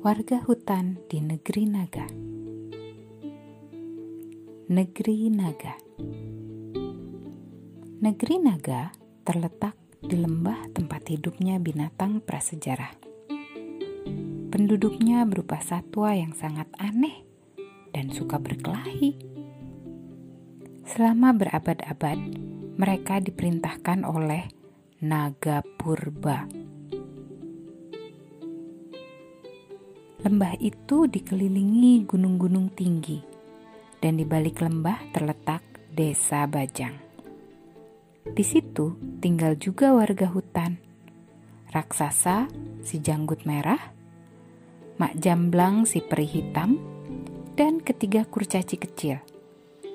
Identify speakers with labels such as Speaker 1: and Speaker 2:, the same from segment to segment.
Speaker 1: warga hutan di negeri naga. Negeri naga. Negeri naga terletak di lembah tempat hidupnya binatang prasejarah. Penduduknya berupa satwa yang sangat aneh dan suka berkelahi. Selama berabad-abad, mereka diperintahkan oleh naga purba Lembah itu dikelilingi gunung-gunung tinggi, dan di balik lembah terletak Desa Bajang. Di situ tinggal juga warga hutan, raksasa si janggut merah, mak jamblang si peri hitam, dan ketiga kurcaci kecil,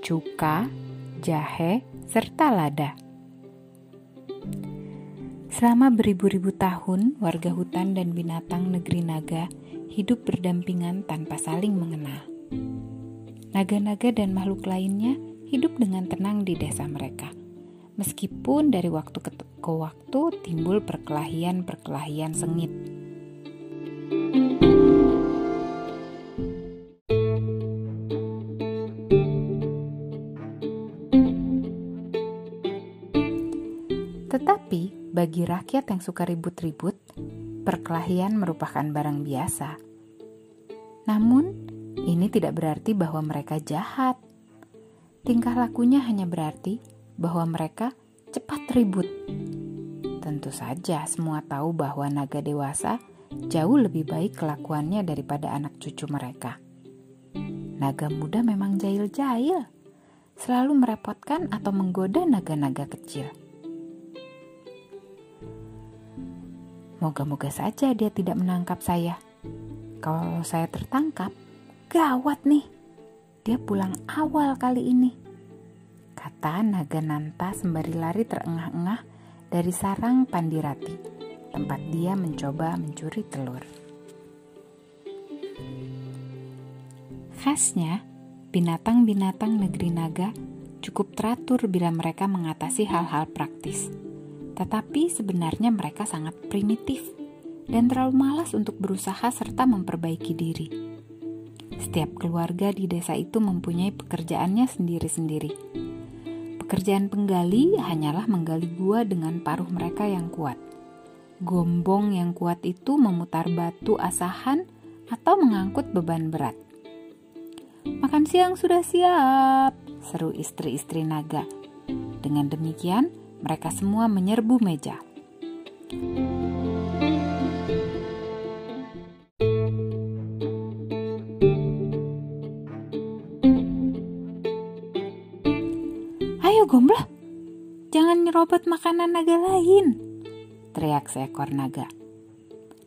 Speaker 1: cuka, jahe, serta lada. Selama beribu-ribu tahun, warga hutan dan binatang negeri naga hidup berdampingan tanpa saling mengenal. Naga-naga dan makhluk lainnya hidup dengan tenang di desa mereka. Meskipun dari waktu ke, waktu timbul perkelahian-perkelahian sengit. Tetapi bagi rakyat yang suka ribut-ribut, perkelahian merupakan barang biasa. Namun, ini tidak berarti bahwa mereka jahat. Tingkah lakunya hanya berarti bahwa mereka cepat ribut. Tentu saja, semua tahu bahwa naga dewasa jauh lebih baik kelakuannya daripada anak cucu mereka. Naga muda memang jahil-jahil, selalu merepotkan atau menggoda naga-naga kecil. Moga-moga saja dia tidak menangkap saya. Kalau saya tertangkap, gawat nih. Dia pulang awal kali ini. Kata naga nanta sembari lari terengah-engah dari sarang Pandirati, tempat dia mencoba mencuri telur. Khasnya, binatang-binatang negeri naga cukup teratur bila mereka mengatasi hal-hal praktis. Tetapi sebenarnya mereka sangat primitif dan terlalu malas untuk berusaha serta memperbaiki diri. Setiap keluarga di desa itu mempunyai pekerjaannya sendiri-sendiri. Pekerjaan penggali hanyalah menggali gua dengan paruh mereka yang kuat. Gombong yang kuat itu memutar batu asahan atau mengangkut beban berat. Makan siang sudah siap, seru istri-istri naga. Dengan demikian, mereka semua menyerbu meja. Ayo gomblo, jangan nyerobot makanan naga lain, teriak seekor naga.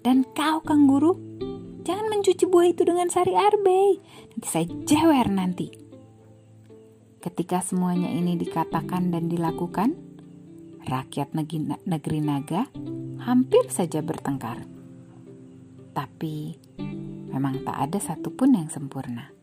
Speaker 1: Dan kau kang guru, jangan mencuci buah itu dengan sari arbei, nanti saya jewer nanti. Ketika semuanya ini dikatakan dan dilakukan, rakyat negeri naga hampir saja bertengkar. Tapi memang tak ada satupun yang sempurna.